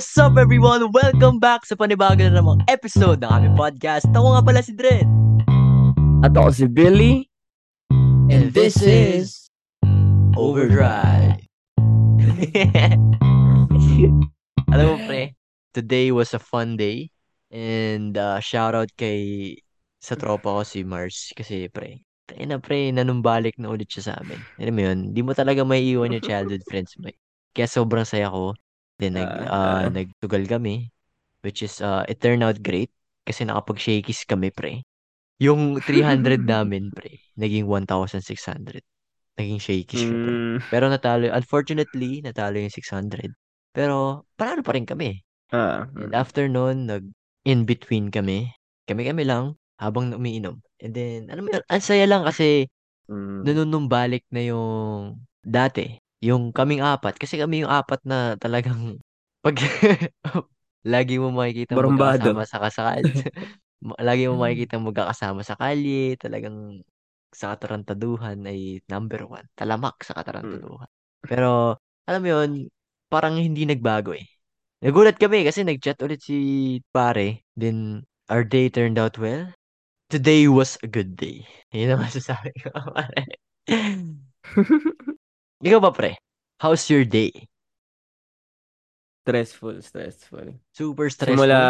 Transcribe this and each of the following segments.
what's up everyone? Welcome back sa panibago na namang episode ng aming podcast. Ako nga pala si Dred. At ako si Billy. And this is Overdrive. Alam mo pre, today was a fun day. And uh, shout out kay sa tropa ko si Mars. Kasi pre, tayo na pre, nanumbalik na ulit siya sa amin. Alam mo yun, di mo talaga may iwan yung childhood friends mo. Kaya sobrang saya ko. Then nag, uh, ah. nagtugal kami. Which is, uh, it turned out great. Kasi nakapag-shakies kami pre. Yung 300 namin pre, naging 1,600. Naging shakies pre. Mm, Pero natalo, unfortunately, natalo yung 600. Pero, panalo pa rin kami. ah, And mm. after nun, nag in between kami. Kami-kami lang habang umiinom. And then, alam mo yun, ang saya lang kasi Mm. nanunumbalik na yung dati. Yung kaming apat. Kasi kami yung apat na talagang pag lagi mo makikita Barumbado. magkakasama sa kasal. lagi mo makikita magkakasama sa kalye. Talagang sa katarantaduhan ay number one. Talamak sa katarantaduhan. Pero, alam mo yun, parang hindi nagbago eh. Nagulat kami kasi nag-chat ulit si pare. Then, our day turned out well. Today was a good day. Yun ang masasabi ko, pare. Ikaw ba, pre? How's your day? Stressful, stressful. Super stressful? Simula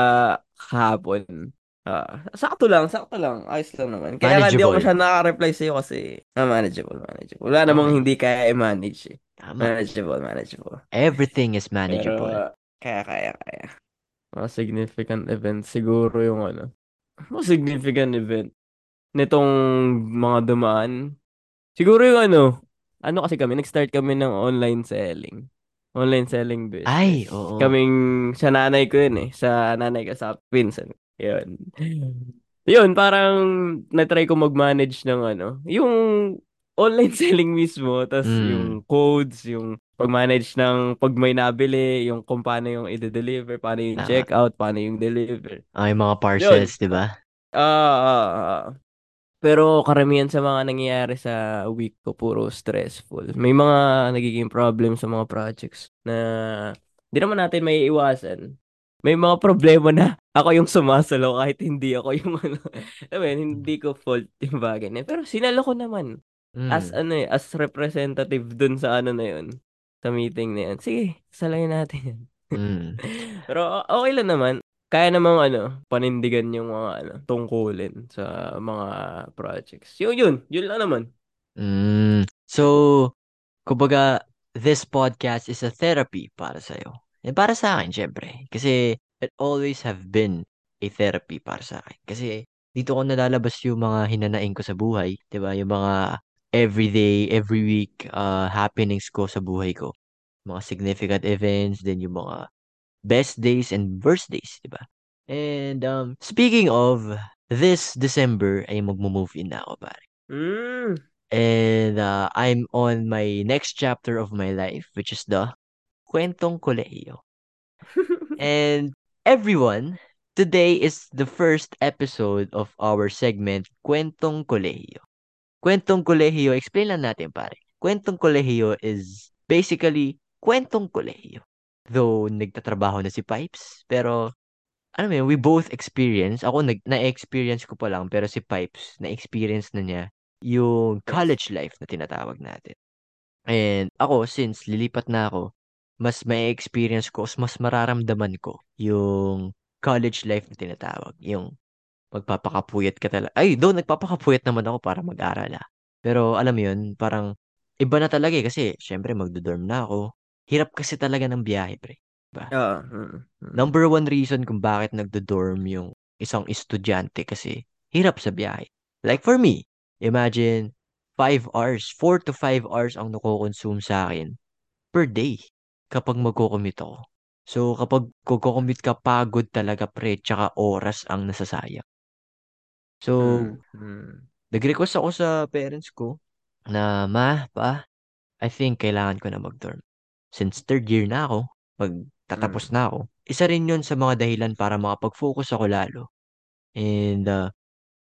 kahapon. Ah, sakto lang, sakto lang. Ayos lang naman. Kaya nga hindi ako Manageable. siya naka-reply sa'yo kasi ah, manageable, manageable. Wala namang Okay. hindi kaya i-manage eh. Tama. Manageable, manageable. Everything is Pero manageable. ah, kaya, kaya, kaya. Mga significant event siguro yung ano. Mga significant event nitong mga dumaan. Siguro yung ano, ano kasi kami, nag-start kami ng online selling. Online selling business. Ay, oo. Kaming, sa nanay ko yun eh. Sa nanay ko sa Pinsan. Yun. Yun, parang na-try ko mag-manage ng ano, yung online selling mismo, tas Mm. yung codes, yung pag-manage ng pag may nabili, yung kung paano yung i-deliver, paano yung Tama. checkout, paano yung deliver. Ay, mga parcels, di ba? Ah, ah, ah. Pero karamihan sa mga nangyayari sa week ko puro stressful. May mga nagiging problem sa mga projects na di naman natin may iwasan. May mga problema na ako yung sumasalo kahit hindi ako yung ano. I mean, hindi ko fault yung bagay na. Pero sinalo ko naman as Mm. ano eh, as representative dun sa ano na yun. Sa meeting na yun. Sige, salayin natin yan. Mm. Pero okay lang naman. Kaya namang ano, panindigan yung mga ano, tungkulin sa mga projects. Yun, yun. Yun lang naman. Mm. So, kumbaga, this podcast is a therapy para sa'yo. And para sa akin, syempre. Kasi it always have been a therapy para sa akin. Kasi dito ko nalalabas yung mga hinanaing ko sa buhay. ba Yung mga everyday, every week uh, happenings ko sa buhay ko. Mga significant events, then yung mga best days and worst days, 'di ba And um, speaking of, this December ay magmo-move in na ako, pare. Mm. And uh, I'm on my next chapter of my life, which is the Kwentong Kolehiyo. And everyone, today is the first episode of our segment, Kwentong Kolehiyo. Kwentong Kolehiyo, explain lang natin pare. Kwentong Kolehiyo is basically kwentong kolehiyo. Though nagtatrabaho na si Pipes, pero ano mo we both experience, ako nag, na-experience ko pa lang, pero si Pipes, na-experience na niya yung college life na tinatawag natin. And ako, since lilipat na ako, mas may experience ko, mas mararamdaman ko yung college life na tinatawag. Yung magpapakapuyat ka talaga. Ay, doon, nagpapakapuyat naman ako para mag-aral ah. Pero alam mo yun, parang iba na talaga eh. Kasi, syempre, magdodorm na ako. Hirap kasi talaga ng biyahe, pre. Ah, mm, mm. Number one reason kung bakit nagdo-dorm yung isang estudyante kasi hirap sa biyahe. Like for me, imagine 5 hours, 4 to 5 hours ang nako-consume sa akin per day kapag magko-commute ako. So kapag magko-commute ka, pagod talaga pre, tsaka oras ang nasasayang. So, Mm, mm. nag-request ako sa parents ko na, ma, pa, I think kailangan ko na mag-dorm. Since third year na ako, magtatapos Mm. na ako, isa rin yun sa mga dahilan para makapag-focus ako lalo. And uh,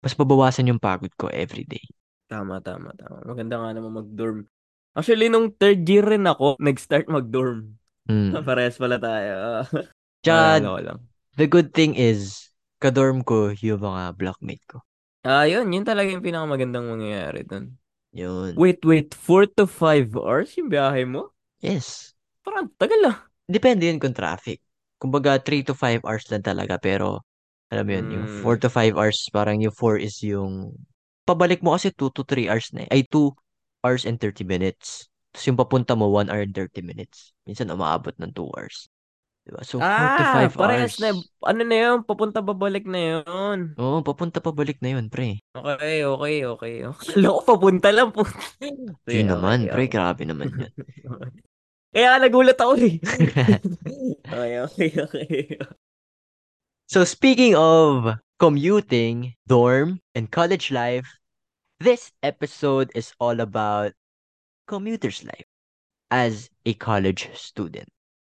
mas mabawasan yung pagod ko everyday. Tama, tama, tama. Maganda nga naman mag-dorm. Actually, nung third year rin ako, nag-start mag-dorm. Mm. Parehas pala tayo. Tsaka, ko lang. the good thing is, kadorm ko yung mga blockmate ko. Ah, yun. Yun talaga yung pinakamagandang mangyayari dun. Yun. Wait, wait. 4 to 5 hours yung biyahe mo? Yes. Parang tagal ah. Depende yun kung traffic. Kumbaga, 3 to 5 hours lang talaga. Pero, alam mo yun, yung 4 Mm. to 5 hours, parang yung 4 is yung... Pabalik mo kasi 2 to 3 hours na eh. Ay, 2 hours and 30 minutes. Tapos yung papunta mo, 1 hour and 30 minutes. Minsan, umaabot ng 2 hours. Diba? So, 4 to Ah, 5 hours. na. Ano na yun? Papunta babalik na yun. Oo, papunta pabalik na yun, pre. Okay, okay, okay. Kala ko papunta lang po. Di naman, pre. okay. Grabe naman yun. Kaya nagulat ako eh. okay, okay, okay. So speaking of commuting, dorm, and college life, this episode is all about commuter's life as a college student.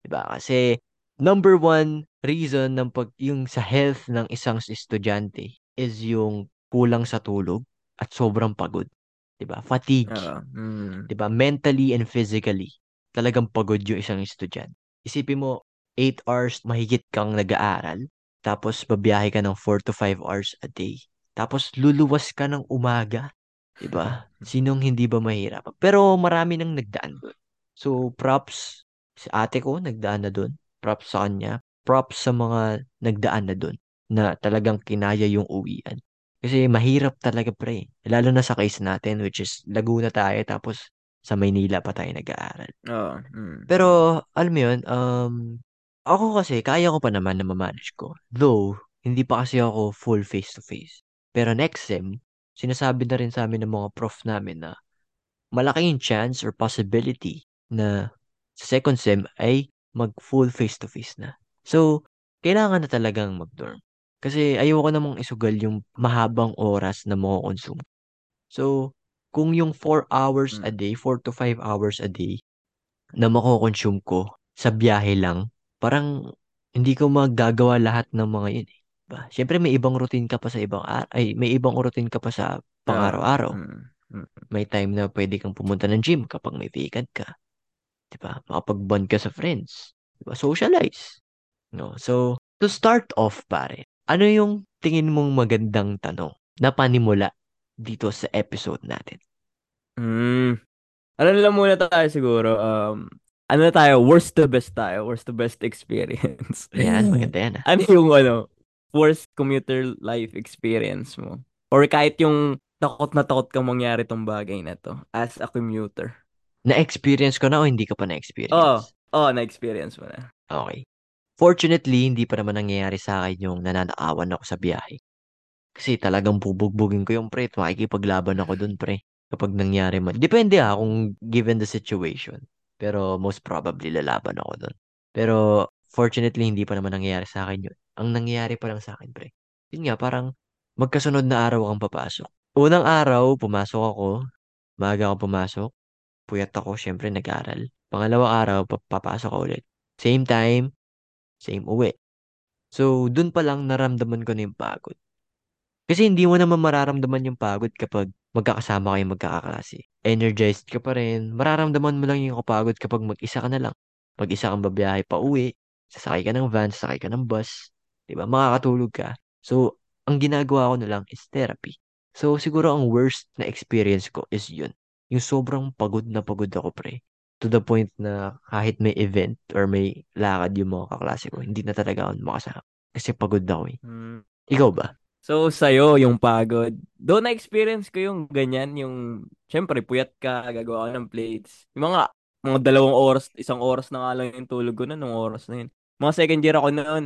Diba? Kasi number one reason ng pag yung sa health ng isang estudyante is yung kulang sa tulog at sobrang pagod. Diba? Fatigue. Ah, mm. Diba? Mentally and physically. Talagang pagod yung isang estudyante. Isipin mo, 8 hours mahigit kang nag-aaral tapos babiyahe ka ng 4 to 5 hours a day. Tapos luluwas ka ng umaga. 'Di ba? Sinong hindi ba mahirap? Pero marami nang nagdaan doon. So props si ate ko nagdaan na doon. Props sa kanya. Props sa mga nagdaan na doon na talagang kinaya yung uwian. Kasi mahirap talaga pre. Lalo na sa case natin which is Laguna tayo tapos sa Maynila pa tayo nag-aaral. Oh, mm. Pero alam mo yun, um, ako kasi, kaya ko pa naman na mamanage ko. Though, hindi pa kasi ako full face-to-face. Pero next sem, sinasabi na rin sa amin ng mga prof namin na malaki yung chance or possibility na sa second sem ay mag full face-to-face na. So, kailangan na talagang mag-dorm. Kasi ayoko namang isugal yung mahabang oras na mako-consume. So, kung yung 4 hours a Mm. day, 4 to 5 hours a day na mako-consume ko sa biyahe lang, parang hindi ko magagawa lahat ng mga yun eh. Diba? Siyempre may ibang routine ka pa sa ibang ar- ay may ibang routine ka pa sa pang-araw-araw. mm. Mm. May time na pwede kang pumunta ng gym kapag may vacant ka. 'Di ba? Makapag-bond ka sa friends. 'Di ba? Socialize. No. So, to start off pare, ano yung tingin mong magandang tanong na panimula dito sa episode natin? Mm. Ano na lang muna tayo siguro. Um, ano tayo? Worst to best tayo. Worst to best experience. Yan, maganda yan ah. ano yung ano? Worst commuter life experience mo? Or kahit yung takot na takot kang mangyari tong bagay na to as a commuter. Na-experience ko na o hindi ka pa Oo. na-experience? Oo, na-experience mo na. Okay. Fortunately, hindi pa naman nangyayari sa akin yung nananakawan ako sa biyahe. Kasi talagang bubugbugin ko yung pre. Makikipaglaban ako dun pre. Kapag nangyari man. Depende ha kung given the situation. Pero most probably lalaban ako dun. Pero fortunately, hindi pa naman nangyayari sa akin yun. Ang nangyayari pa lang sa akin pre. Yun nga, parang magkasunod na araw kang papasok. Unang araw, pumasok ako. Maaga ako pumasok. Puyat ako, syempre nag-aral. Pangalawang araw, pa- papasok ako ulit. Same time, same uwi. So, dun pa lang naramdaman ko na yung pagod. Kasi hindi mo naman mararamdaman yung pagod kapag magkakasama kayong magkakaklase. Energized ka pa rin. Mararamdaman mo lang yung kapagod kapag mag-isa ka na lang. Mag-isa kang babiyahe pa uwi, sasakay ka ng van, sasakay ka ng bus, 'di ba? Makakatulog ka. So, ang ginagawa ko na lang is therapy. So, siguro ang worst na experience ko is yun. Yung sobrang pagod na pagod ako, pre. To the point na kahit may event or may lakad yung mga kaklase ko, hindi na talaga ako makasama. Kasi pagod na ako eh. Mm. Ikaw ba? So, sa'yo, yung pagod. Doon na-experience ko yung ganyan, yung, syempre, puyat ka, gagawa ka ng plates. Yung mga, mga dalawang oras, isang oras na nga lang yung tulog ko na, nung oras na yun. Mga second year ako noon.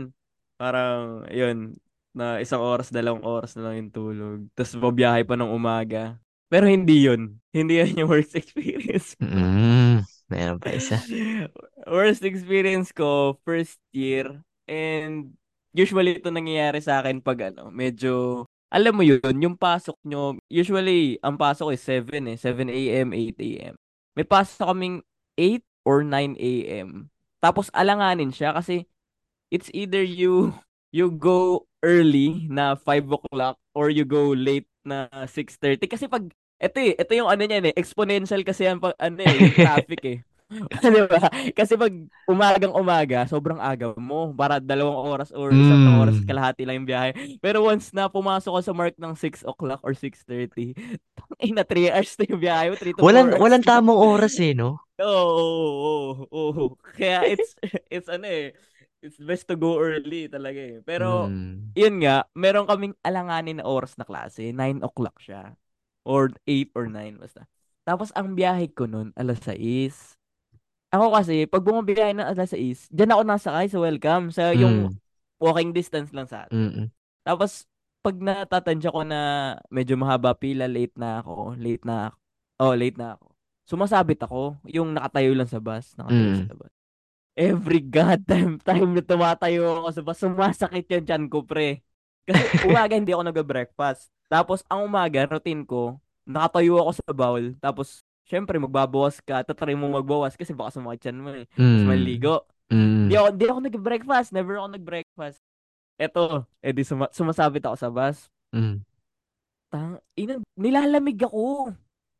Parang, yun, na isang oras, dalawang oras na lang yung tulog. Tapos, babiyahe pa ng umaga. Pero hindi yun. Hindi yun yung worst experience. Mm, meron pa isa. worst experience ko, first year. And, usually ito nangyayari sa akin pag ano, medyo, alam mo yun, yung pasok nyo, usually, ang pasok is 7 eh, 7 a.m., 8 a.m. May pasok kaming 8 or 9 a.m. Tapos alanganin siya kasi it's either you you go early na 5 o'clock or you go late na 6.30. Kasi pag, ito eh, ito yung ano niyan eh, exponential kasi yan, pag, ano eh, traffic eh. Di ba? Kasi pag umagang umaga, sobrang aga mo. Para dalawang oras or isang oras Hmm. kalahati lang yung biyahe. Pero once na pumasok ko sa mark ng 6 o'clock or 6.30, ay na 3 hours na yung biyahe mo, 3 to 4 Walang hours walang tamang oras eh, no? Oo, oo, oo, oo. Kaya it's, it's ano eh, it's best to go early talaga eh. Pero, Mm. yun nga, meron kaming alanganin na oras na klase. 9 o'clock siya. Or 8 or 9, basta. Tapos, ang biyahe ko nun, alas 6. Ako kasi, pag bumabiyahe ng alas 6, dyan ako nasakay sa welcome. Sa yung Mm. walking distance lang sa atin. Mm. Tapos, pag natatansya ko na medyo mahaba pila, late na ako, late na ako. Oh, late na ako. Sumasabit ako, yung nakatayo lang sa bus, nakatayo Mm. sa labas. Every goddamn time na tumatayo ako sa bus, sumasakit yung tiyan ko, pre. Kasi umaga hindi ako nag-breakfast. Tapos, ang umaga, routine ko, nakatayo ako sa bowl. Tapos, syempre, magbabawas ka. Tatry mo magbawas kasi baka sumakit tiyan mo eh. Tapos, Mm. maligo. Mm. Di ako, di ako nag-breakfast. Never ako nag-breakfast. Eto, edi suma- sumasabit ako sa bus. Mm. Tang, ina, nilalamig ako.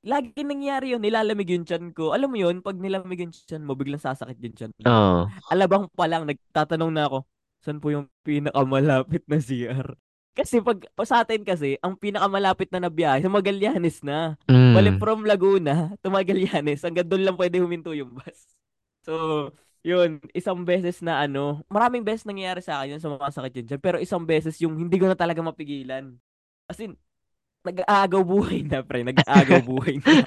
Lagi nangyari yun, nilalamig yung tiyan ko. Alam mo yun, pag nilamig yung tiyan mo, biglang sasakit yung tiyan mo. Oo. Alabang pa lang, nagtatanong na ako, saan po yung pinakamalapit na CR? Kasi pag pa sa atin kasi, ang pinakamalapit na nabiyahe, sa Magallanes na. Mm. from Laguna to Magallanes, hanggang doon lang pwede huminto yung bus. So, yun, isang beses na ano, maraming beses nangyayari sa akin yun, sumasakit yun dyan, pero isang beses yung hindi ko na talaga mapigilan. As in, nag-aagaw buhay na, pre. Nag-aagaw buhay na.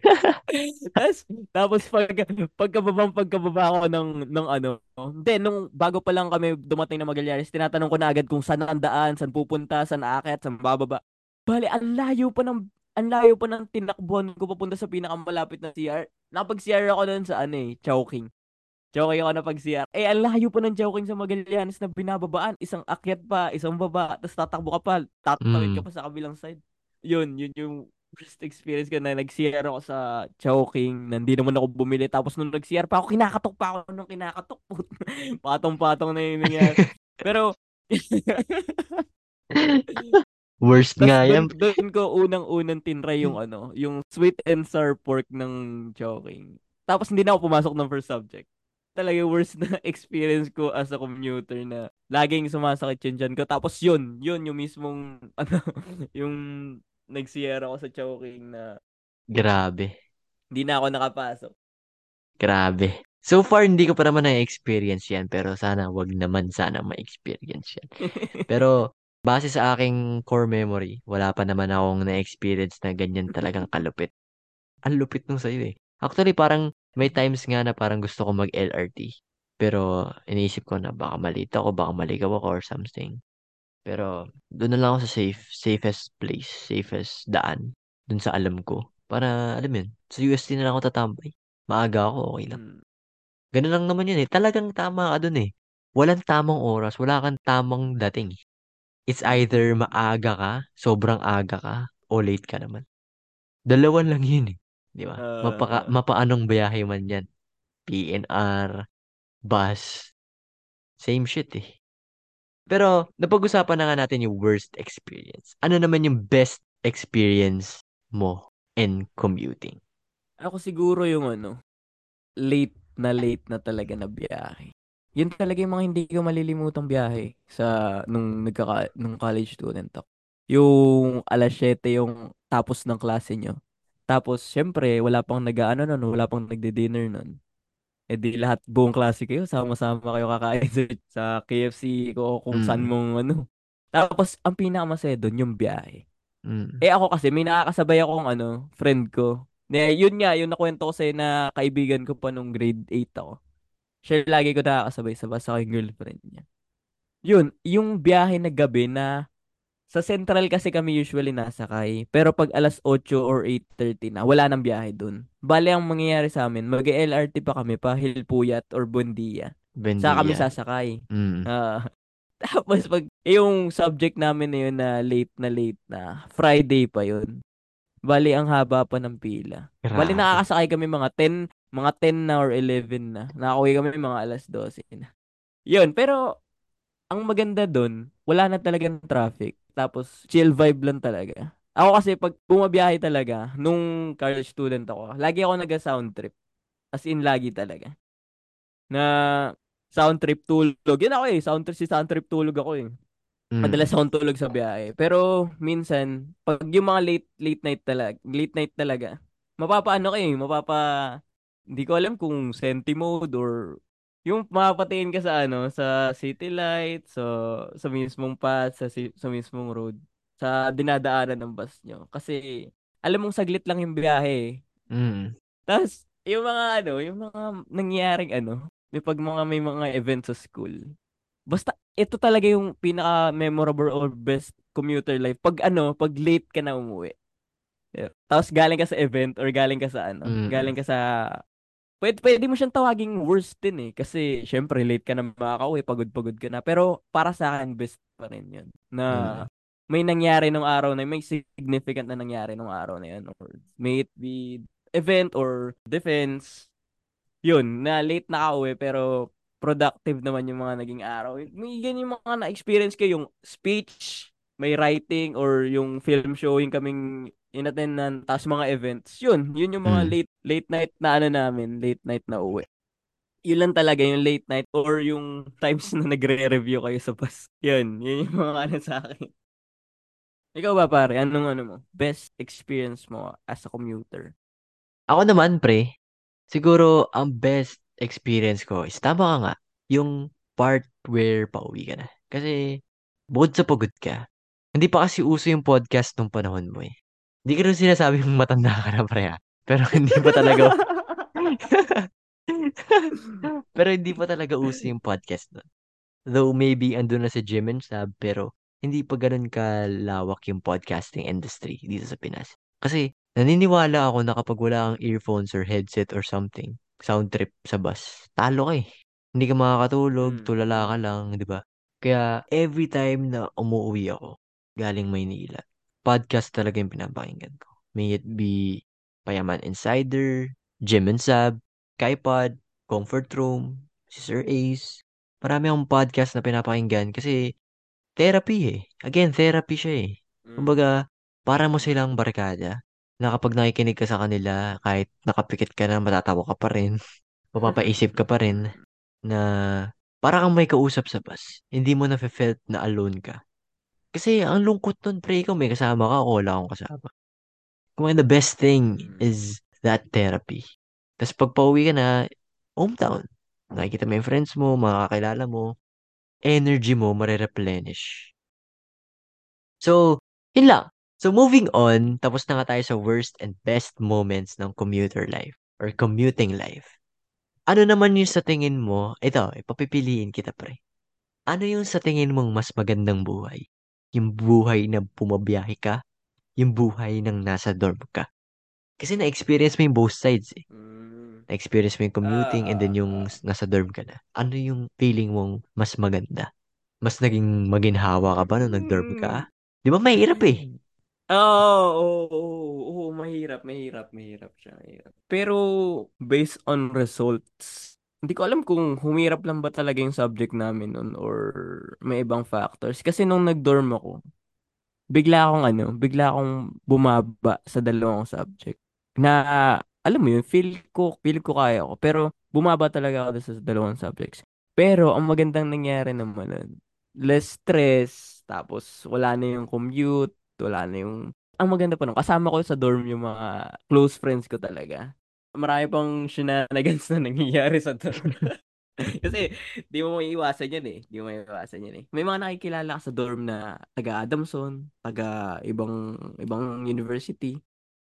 Tapos, tapos pag, pagkababa, pagkababa ko ng, ng ano, hindi, nung bago pa lang kami dumating na Magallanes, tinatanong ko na agad kung saan ang daan, saan pupunta, saan aakyat, saan bababa. Bale, ang layo pa ng, ang layo pa ng tinakbuhan ko papunta sa pinakamalapit na CR. Nakapag-CR ako doon sa ano eh, Chowking. Chowking ako na pag-CR. Eh, ang layo pa ng Chowking sa Magallanes na binababaan. Isang akyat pa, isang baba, tapos tatakbo ka pa, tatawid ka Mm. pa sa kabilang side. Yun, yun yung first experience ko na nag-CR ako sa Chowking, na hindi naman ako bumili. Tapos nung nag-CR pa ako, kinakatok pa ako nung kinakatok. Patong-patong na yung nangyari. Pero, Worst tas nga yan. doon, ko unang-unang tinry yung ano, yung sweet and sour pork ng Chowking. Tapos hindi na ako pumasok ng first subject. Talaga worst na experience ko as a commuter na laging sumasakit yung dyan ko. Tapos yun, yun yung mismong, ano, yung nag-CR ako sa Chowking na Grabe. hindi na ako nakapasok. Grabe. So far, hindi ko pa naman na-experience yan. Pero sana, wag naman sana ma-experience yan. Pero, base sa aking core memory, wala pa naman akong na-experience na ganyan talagang kalupit. Ang lupit nung sa'yo eh. Actually, parang may times nga na parang gusto ko mag-LRT. Pero, iniisip ko na baka malito ako, baka maligaw ako or something. Pero, doon na lang ako sa safe, safest place, safest daan. Doon sa alam ko. Para, alam yun, sa UST na lang ako tatambay. Maaga ako, okay lang. Hmm. Ganun lang naman yun eh. Talagang tama ka dun eh. Walang tamang oras, wala kang tamang dating. It's either maaga ka, sobrang aga ka, o late ka naman. Dalawan lang yun eh. Di ba? Mapaka, Ah, mapaanong biyahe man yan. PNR, bus, same shit eh. Pero, napag-usapan na nga natin yung worst experience. Ano naman yung best experience mo in commuting? ako siguro yung ano, late na late na talaga na biyahe. Yun talaga yung mga hindi ko malilimutang biyahe sa nung nagkaka nung college student ako. Yung alas 7 yung tapos ng klase nyo. Tapos, syempre, wala pang nag-ano nun, wala pang nagde-dinner nun. Eh di lahat buong klase kayo, sama-sama kayo kakain sa, sa KFC ko kung saan Mm, mong ano. Tapos, ang pinakamasaya doon, yung biyahe. mm, Eh ako kasi, may nakakasabay akong ano, friend ko. Na, yun nga, yung nakwento ko sa'yo na kaibigan ko pa nung grade 8 ako. Siya lagi ko nakakasabay sa bus ako yung girlfriend niya. Yun, yung biyahe na gabi na sa Central kasi kami usually nasakay. Pero pag alas 8 or 8.30 na, wala nang biyahe dun. Bale, ang mangyayari sa amin, mag-LRT pa kami pa Hilpuyat or Buendia. Sa kami Bendia. sasakay. Mm, Ah, tapos pag yung subject namin na yun na late na late na, Friday pa yun. Bali, ang haba pa ng pila. Bali, grabe. nakakasakay kami mga 10, mga 10 na or 11 na. Nakauwi kami mga alas 12 na. Yun, pero maganda doon, wala na talagang traffic. Tapos, chill vibe lang talaga. Ako kasi pag bumabiyahe talaga, nung college student ako, lagi ako nag-sound trip. As in, lagi talaga. Na sound trip tulog. Yun ako eh. Sound trip, si sound trip tulog ako eh. Mm. Madalas akong tulog sa biyahe. Pero minsan, pag yung mga late late night talaga, late night talaga, mapapaano ka eh, mapapa hindi ko alam kung senti mode or yung mapapatingin ka sa ano, sa city light, so sa mismong path, sa si- sa mismong road, sa dinadaanan ng bus nyo. Kasi alam mong saglit lang yung biyahe. eh. Mm. Tapos yung mga ano, yung mga nangyayaring ano, may pag mga may mga events sa school. Basta ito talaga yung pinaka memorable or best commuter life. Pag ano, pag late ka na umuwi. Yeah. Tapos galing ka sa event or galing ka sa ano, Mm. galing ka sa Pwede, pwede mo siyang tawaging worst din eh. Kasi, syempre, late ka na makakauwi, pagod-pagod ka na. Pero, para sa akin, best pa rin yun. Na, Mm. may nangyari nung araw na, may significant na nangyari nung araw na yun. Or, may it be event or defense. Yun, na late na kauwi, pero, productive naman yung mga naging araw. May ganyan yung mga na-experience ko, yung speech, may writing, or yung film showing kaming inattendan, tapos mga events. Yun, yun yung mga Mm. late late night na ano namin, late night na uwi. Yun lang talaga yung late night or yung times na nagre-review kayo sa bus. Yun, yun yung mga ano sa akin. Ikaw ba pare, anong ano mo? Best experience mo as a commuter? Ako naman, pre, siguro ang best experience ko is tama ka nga, yung part where pauwi ka na. Kasi, bukod sa pagod ka, hindi pa kasi uso yung podcast nung panahon mo eh. Hindi ko rin sinasabi mong matanda ka na, pre, ha? Pero hindi pa talaga, pero hindi pa talaga uso yung podcast nun. Though maybe andun na si Jim and Sab, pero hindi pa ganun kalawak yung podcasting industry dito sa Pinas. Kasi naniniwala ako na kapag wala kang earphones or headset or something, sound trip sa bus, talo ka eh. Hindi ka makakatulog, Mm, tulala ka lang, di ba? Kaya every time na umuwi ako, galing Maynila, podcast talaga yung pinapakinggan ko. May it be Payaman Insider, Jim and Sab, Kaipod, Comfort Room, si Sir Ace. Marami akong podcast na pinapakinggan kasi therapy eh. Again, therapy siya eh. Mm, Kumbaga, para mo silang barkada na kapag nakikinig ka sa kanila, kahit nakapikit ka na, matatawa ka pa rin, mapapaisip ka pa rin mm. na para kang may kausap sa bus. Hindi mo na felt na alone ka. Kasi ang lungkot nun, pre, kung may kasama ka o wala akong kasama. Kung the best thing Mm. is that therapy. Tapos pag pauwi ka na, hometown. Nakikita mo yung friends mo, mga kakilala mo, energy mo mare-replenish. So, yun lang. So, moving on, tapos na nga tayo sa worst and best moments ng commuter life or commuting life. Ano naman yung sa tingin mo, ito, ipapipiliin kita pre. Ano yung sa tingin mong mas magandang buhay? Yung buhay na pumabiyahe ka? Yung buhay ng nasa dorm ka? Kasi na-experience mo yung both sides eh. Mm. Na-experience mo yung commuting and then Ah, yung nasa dorm ka na. Ano yung feeling mong mas maganda? Mas naging maginhawa ka ba nung nag-dorm ka? Di ba mahirap eh? Oo, oo, oo, oo, mahirap, mahirap, mahirap siya, mahirap. Pero, based on results, hindi ko alam kung humirap lang ba talaga yung subject namin nun or may ibang factors. Kasi nung nag-dorm ako, bigla akong ano, bigla akong bumaba sa dalawang subject. Na, alam mo yun, feel ko, feel ko kaya ko. Pero, bumaba talaga ako sa dalawang subjects. Pero, ang magandang nangyari naman nun, less stress, tapos wala na yung commute, wala na yung... Ang maganda pa nun, kasama ko sa dorm yung mga close friends ko talaga. Marami pang shenanigans na nangyayari sa dorm. Kasi, di mo maiiwasan yan eh. Di mo maiiwasan yan eh. May mga nakikilala ka sa dorm na taga Adamson, taga ibang ibang university.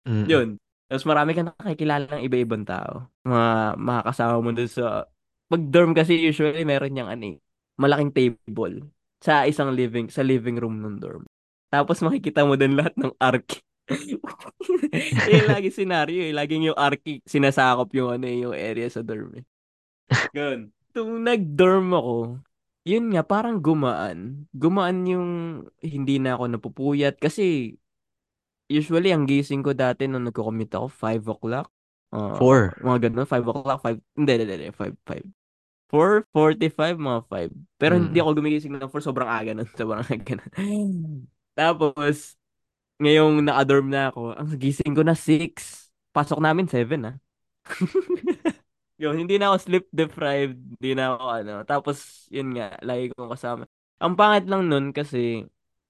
Mm. Yun. Tapos marami ka nakikilala ng iba-ibang tao. Mga makakasama mo dun sa... Pag dorm kasi usually meron niyang ano eh, malaking table sa isang living, sa living room ng dorm. Tapos makikita mo dun lahat ng arki. eh, lagi scenario eh. Laging yung arki sinasakop yung ano eh, yung area sa dorm eh. Ganun. Tung nag-dorm ako, yun nga, parang gumaan. Gumaan yung hindi na ako napupuyat kasi usually ang gising ko dati nung nagko-commute ako 5 o'clock. Ah, Four. mga ganun, 5 o'clock, 5, hindi, hindi, hindi, 5, 5. 4.45, mga 5. Pero hindi Mm. ako gumigising ng 4, sobrang aga nun. Sobrang aga nun. Tapos, Ngayong naka-dorm na ako, ang gising ko na 6. Pasok namin 7 ah. Yun, hindi na ako sleep deprived, hindi na ako ano. Tapos, yun nga, lagi kong kasama. Ang pangit lang nun kasi,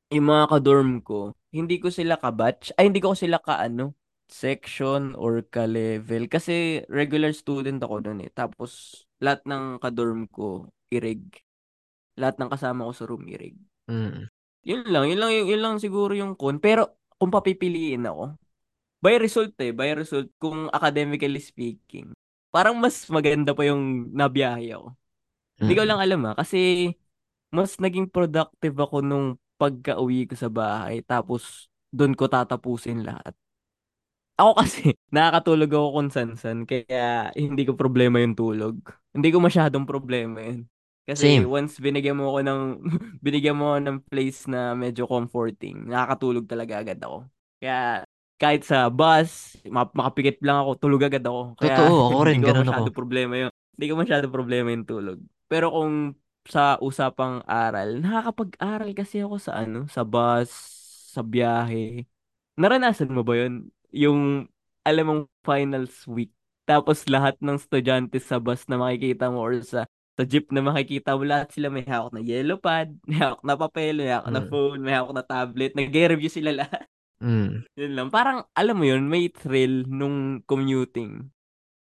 yung mga ka-dorm ko, hindi ko sila ka-batch, ay hindi ko sila ka-ano, section or ka-level. Kasi regular student ako nun eh. Tapos, lahat ng ka-dorm ko, irig. Lahat ng kasama ko sa room, irig. Mm. Yun lang, yun lang, yun lang siguro yung con. Pero, kung papipiliin ako, by result eh, by result, kung academically speaking, parang mas maganda pa yung nabiyahe ako. Hindi ko Mm. lang alam ah, kasi mas naging productive ako nung pagka-uwi ko sa bahay, tapos doon ko tatapusin lahat. Ako kasi, nakakatulog ako kung san-san, kaya hindi ko problema yung tulog. Hindi ko masyadong problema yun. Kasi Same. once binigyan mo ako ng binigyan mo ako ng place na medyo comforting, nakakatulog talaga agad ako. Kaya kahit sa bus, ma- makapikit lang ako, tulog agad ako. Kaya Totoo, ako hindi rin, ko ganun ako. problema yun. Hindi ko masyado problema yung tulog. Pero kung sa usapang aral, nakakapag-aral kasi ako sa ano, sa bus, sa biyahe. Naranasan mo ba yun? Yung, alam mong finals week. Tapos lahat ng estudyante sa bus na makikita mo or sa sa jeep na makikita mo, lahat sila may hawak na yellow pad, may hawak na papel, may hawak na Mm. phone, may hawak na tablet. Nag-review sila lahat. Mm. Yun lang. Parang, alam mo yun, may thrill nung commuting.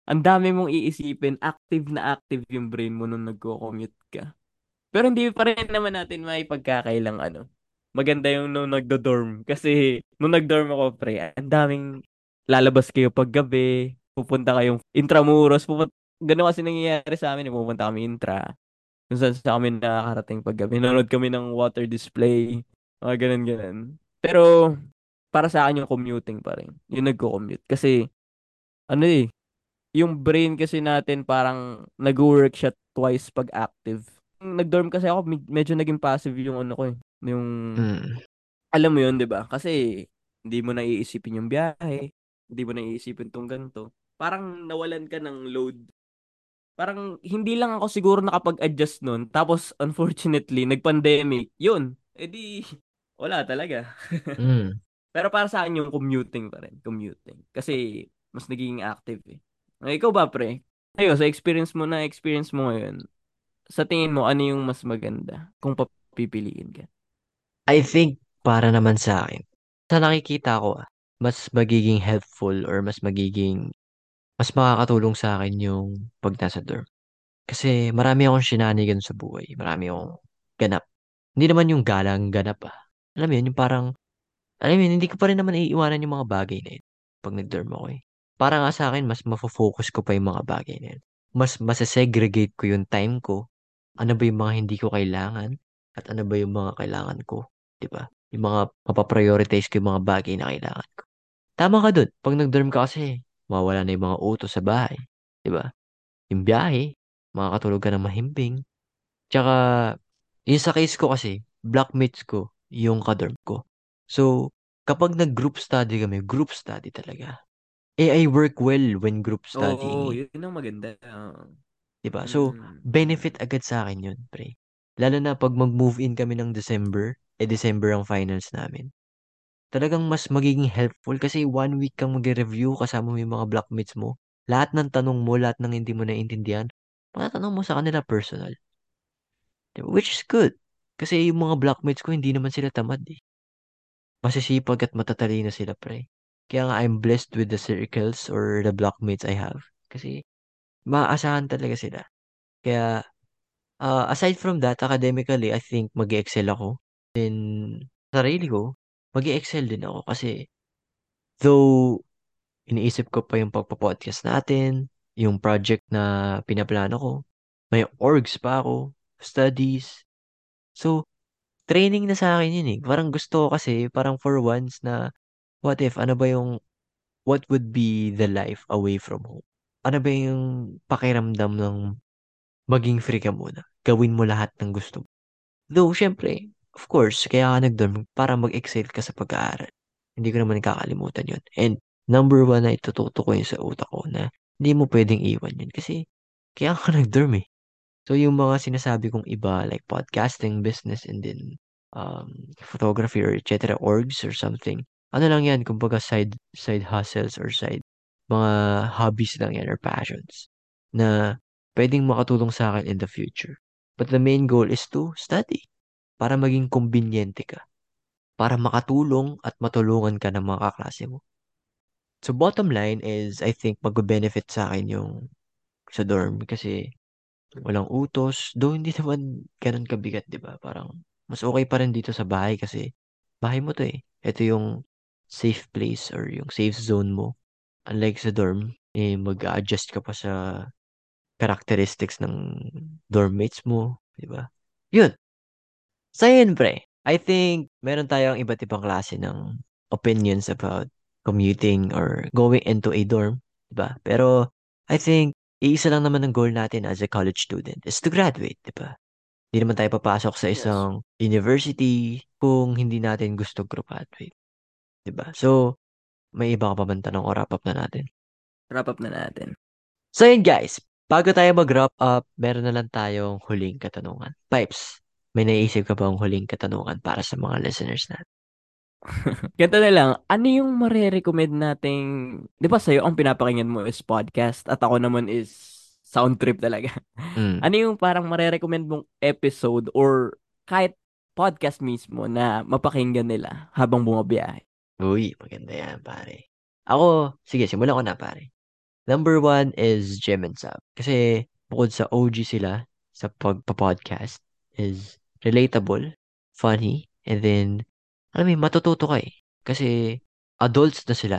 Ang dami mong iisipin, active na active yung brain mo nung nagko-commute ka. Pero hindi pa rin naman natin may pagkakailang ano. Maganda yung nung nagdo-dorm. Kasi nung nag-dorm ako, pre, ang daming lalabas kayo pag gabi, pupunta kayong intramuros, pupunta, ganun kasi nangyayari sa amin, eh, pupunta kami intra. Kung saan sa kami nakakarating pag gabi. Nanonood kami ng water display, mga ganun ganun. Pero, para sa akin yung commuting pa rin. Yung nagko-commute. Kasi, ano eh, yung brain kasi natin parang nag-work siya twice pag active. Nag-dorm kasi ako, med- medyo naging passive yung ano ko eh. Yung, Mm. alam mo yun, di ba? Kasi, hindi mo na iisipin yung biyahe, hindi mo na iisipin tong ganito. Parang nawalan ka ng load. Parang, hindi lang ako siguro nakapag-adjust nun. Tapos, unfortunately, nag-pandemic. Yun. Eh di, wala talaga. Mm. Pero para sa akin yung commuting pa rin. Commuting. Kasi, mas naging active eh. Eh, ikaw ba, pre? Ayo, sa experience mo na experience mo ngayon, sa tingin mo, ano yung mas maganda kung papipiliin ka? I think, para naman sa akin, sa nakikita ko, ah, mas magiging helpful or mas magiging, mas makakatulong sa akin yung pag nasa dorm. Kasi marami akong shenanigan sa buhay. Marami akong ganap. Hindi naman yung galang ganap ah. Alam mo yun, yung parang, alam mo yun, hindi ko pa rin naman iiwanan yung mga bagay na yun. Pag nag-dorm ako eh. Para nga sa akin, mas mafo-focus ko pa yung mga bagay na yun. Mas masasegregate ko yung time ko. Ano ba yung mga hindi ko kailangan? At ano ba yung mga kailangan ko? 'Di ba? Yung mga mapaprioritize ko yung mga bagay na kailangan ko. Tama ka dun. Pag nag-dorm ka kasi, mawala na yung mga utos sa bahay. 'Di ba? Yung biyahe, makakatulog ka ng mahimbing. Tsaka, yung sa case ko kasi, blockmates ko, yung kadorm ko. So, kapag nag-group study kami, group study talaga. Eh, I work well when group studying Oo, eh. yun ang maganda. Oo. 'Di ba? So, Mm, benefit agad sa akin yun, pre. Lalo na pag mag-move in kami ng December, eh December ang finals namin. Talagang mas magiging helpful kasi one week kang magre-review kasama mo yung mga blockmates mo. Lahat ng tanong mo, lahat ng hindi mo naiintindihan, matatanong mo sa kanila personal. Which is good. Kasi yung mga blockmates ko, hindi naman sila tamad eh. Masisipag at matatalino sila, pre. Kaya nga I'm blessed with the circles or the blockmates I have. Kasi maaasahan talaga sila. Kaya ah, aside from that, academically, I think mag excel ako. Then, sarili ko, mag excel din ako kasi though iniisip ko pa yung pagpa-podcast natin, yung project na pinaplano ko, may orgs pa ako, studies. So, training na sa akin yun eh. Parang gusto ko kasi, parang for once na, what if, ano ba yung, what would be the life away from home? Ano ba yung pakiramdam ng maging free ka muna? Gawin mo lahat ng gusto mo. Though, syempre, of course, kaya ka nag-dorm para mag-excel ka sa pag-aaral. Hindi ko naman kakalimutan yun. And number one na itututo ko yun sa utak ko na hindi mo pwedeng iwan yun kasi kaya ka nag-dorm eh. So, yung mga sinasabi kong iba like podcasting, business, and then um, photography or etc. orgs or something, ano lang yan, kumbaga side, side hustles or side, mga hobbies lang yan or passions na pwedeng makatulong sa akin in the future. But the main goal is to study para maging kumbinyente ka. Para makatulong at matulungan ka ng mga kaklase mo. So bottom line is, I think mag-benefit sa akin yung sa dorm kasi walang utos. Though hindi naman ganun kabigat, di ba? Parang mas okay pa rin dito sa bahay kasi bahay mo to eh. Ito yung safe place or yung safe zone mo. Unlike sa dorm, eh, mag-adjust ka pa sa characteristics ng dorm mates mo, di ba? Yun. So, yun, pre. I think meron tayong iba't ibang klase ng opinions about commuting or going into a dorm, di ba? Pero, I think, iisa lang naman ang goal natin as a college student is to graduate, di ba? Hindi naman tayo papasok sa Yes. isang university kung hindi natin gusto graduate. Di ba? So, may iba ka pa bang tanong o wrap up na natin? Wrap up na natin. So yun guys, bago tayo mag-wrap up, meron na lang tayong huling katanungan. Pipes, may naisip ka bang huling katanungan para sa mga listeners natin? Ganito na lang, ano yung marirecommend nating, di ba sa'yo ang pinapakinggan mo is podcast at ako naman is sound trip talaga. Mm. Ano yung parang marirecommend mong episode or kahit podcast mismo na mapakinggan nila habang bumabiyahe? Uy, maganda yan, pare. Ako, sige, simulan ko na, pare. Number one is Jim and Sab. Kasi bukod sa OG sila sa pagpa-podcast is relatable, funny, and then, alam mo, matututo ka eh. Kasi adults na sila,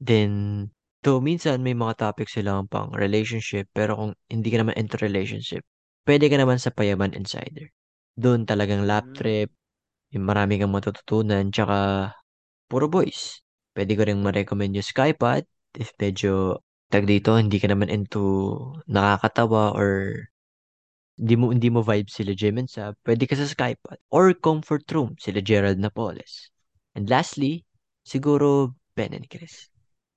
then, to minsan may mga topics silang pang relationship, pero kung hindi ka naman into relationship, pwede ka naman sa Payaman Insider. Doon talagang lap Mm. trip, yung marami kang matututunan, tsaka puro boys. Pwede ko rin ma-recommend yung Skypod if medyo tag dito, hindi ka naman into nakakatawa or hindi mo, hindi mo vibe sila Jim and Sab, pwede ka sa Skypod. Or Comfort Room, sila Gerald Napoles. And lastly, siguro Ben and Chris.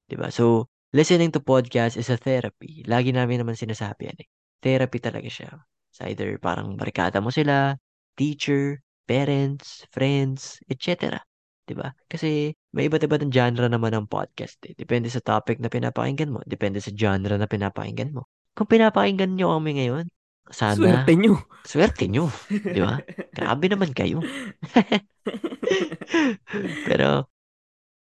Diba? So, listening to podcast is a therapy. Lagi namin naman sinasabi yan eh. Therapy talaga siya. It's either parang barkada mo sila, teacher, parents, friends, etc. Diba? Kasi may iba't iba't ng genre naman ng podcast eh. Depende sa topic na pinapakinggan mo. Depende sa genre na pinapakinggan mo. Kung pinapakinggan nyo kami ngayon, sana, Swerte nyo. swerte nyo. Di ba? Grabe naman kayo. Pero,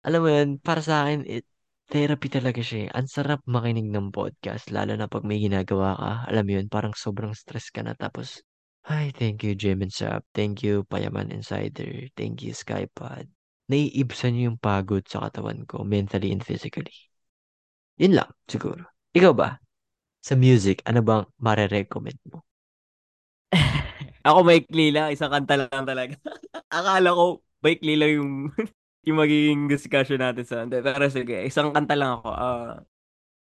alam mo yun, para sa akin, it, therapy talaga siya. eh. Ang sarap makinig ng podcast, lalo na pag may ginagawa ka. Alam mo yun, parang sobrang stress ka na. Tapos, ay, thank you, Jim and Sap. Thank you, Payaman Insider. Thank you, Skypod. Naiibsan yung pagod sa katawan ko, mentally and physically. Yun lang, siguro. Ikaw ba? Sa music, ano bang marerecommend mo? Ako maikli lang, isang kanta lang talaga. Akala ko maikli lang yung yung magiging discussion natin sa hindi, pero sige, isang kanta lang ako. Ah,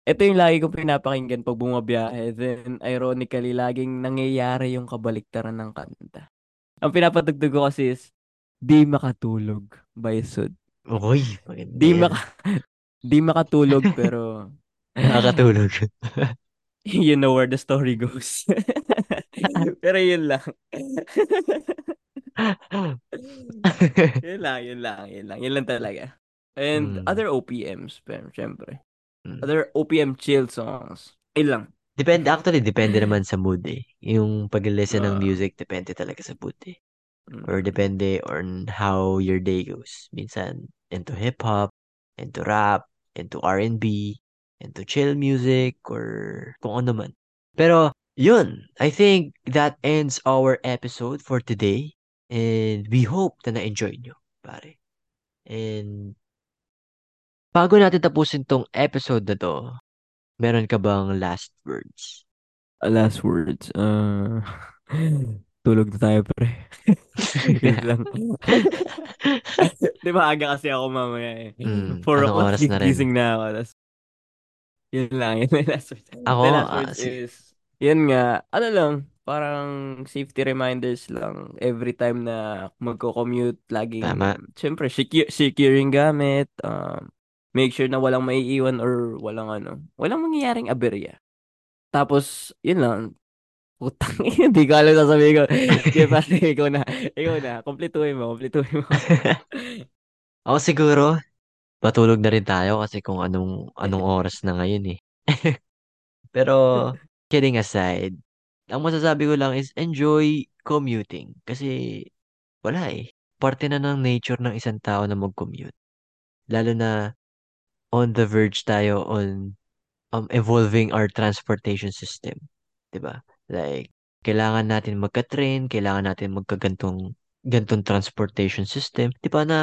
ito yung lagi kong pinapakinggan pag bumabiyahe. Then, ironically, laging nangyayari yung kabaliktaran ng kanta. Ang pinapatugtog ko kasi is Di Makatulog by Sud. Uy, Di, maka, di makatulog pero Nakakatulog. you know where the story goes. pero yun lang. yun lang, yun lang, yun lang. Yun lang talaga. And Mm. other OPMs, syempre. Mm. Other OPM chill songs. Yun lang. Depende, actually, depende naman sa mood eh. Yung pag-listen ng Ah. music, depende talaga sa mood eh. Or Mm. depende on how your day goes. Minsan, into hip-hop, into rap, into R&B, into chill music, or kung ano man. Pero, yun. I think that ends our episode for today. And we hope na na-enjoy nyo, pare. And, bago natin tapusin tong episode na to, meron ka bang last words? Uh, last words. Uh, tulog na tayo, pre. Lang. Di ba aga kasi ako mamaya eh. Mm, Four anong oras na rin? gising na ako. Tas, yun lang. Yun yung last words. Ako, The last ah, words si- is, yun nga, ano lang, parang safety reminders lang every time na magko-commute, laging, Tama. syempre, secure, secure yung gamit, um, make sure na walang maiiwan or walang ano, walang mangyayaring aberya. Tapos, yun lang, Putang ina, hindi ko alam sasabihin ko. Sige, pare, ikaw na. Ikaw na. Kompletuhin mo, kompletuhin mo. Ako siguro, matulog na rin tayo kasi kung anong anong oras na ngayon eh. Pero kidding aside, ang masasabi ko lang is enjoy commuting kasi wala eh. Parte na ng nature ng isang tao na mag-commute. Lalo na on the verge tayo on um, evolving our transportation system. 'Di ba? Like, kailangan natin magka-train, kailangan natin magkagantong gantong transportation system. 'Di ba na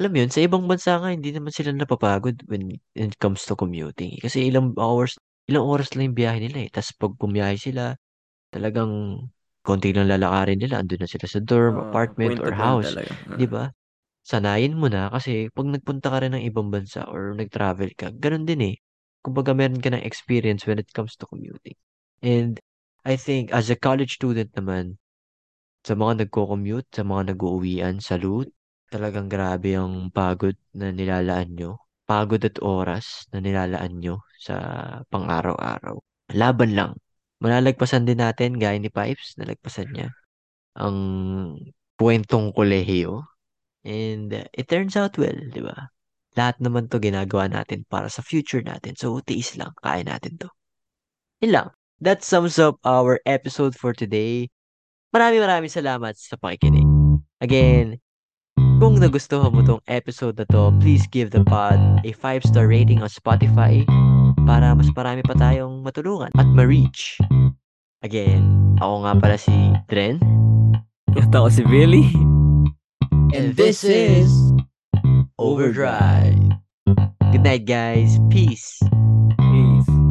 alam mo yun, sa ibang bansa nga hindi naman sila napapagod when it comes to commuting. Kasi ilang hours, ilang oras lang yung biyahe nila eh. Tapos pag bumiyahe sila, talagang konti lang lalakarin nila. Andun na sila sa dorm, Ah, apartment, point to or point house. talaga. Di Ah. ba? Sanayin mo na kasi pag nagpunta ka rin ng ibang bansa or nag-travel ka, ganun din eh. Kumbaga meron ka ng experience when it comes to commuting. And I think as a college student naman, sa mga nagko-commute, sa mga nag-uuwian, salute. Talagang grabe ang pagod na nilalaan nyo. Pagod at oras na nilalaan nyo sa pang-araw-araw. Laban lang. Malalagpasan din natin, gaya ni Pipes, nalagpasan niya ang kwentong kolehiyo. And it turns out well, di ba? Lahat naman to ginagawa natin para sa future natin. So, tiis lang. Kaya natin to. Yun lang. That sums up our episode for today. Maraming maraming salamat sa pakikinig. Again, kung nagustuhan mo tong episode na to, please give the pod a 5-star rating on Spotify para mas marami pa tayong matulungan at ma-reach. Again, ako nga pala si Dren. At ako si Billy. And this is Overdrive. Good night, guys. Peace. Peace.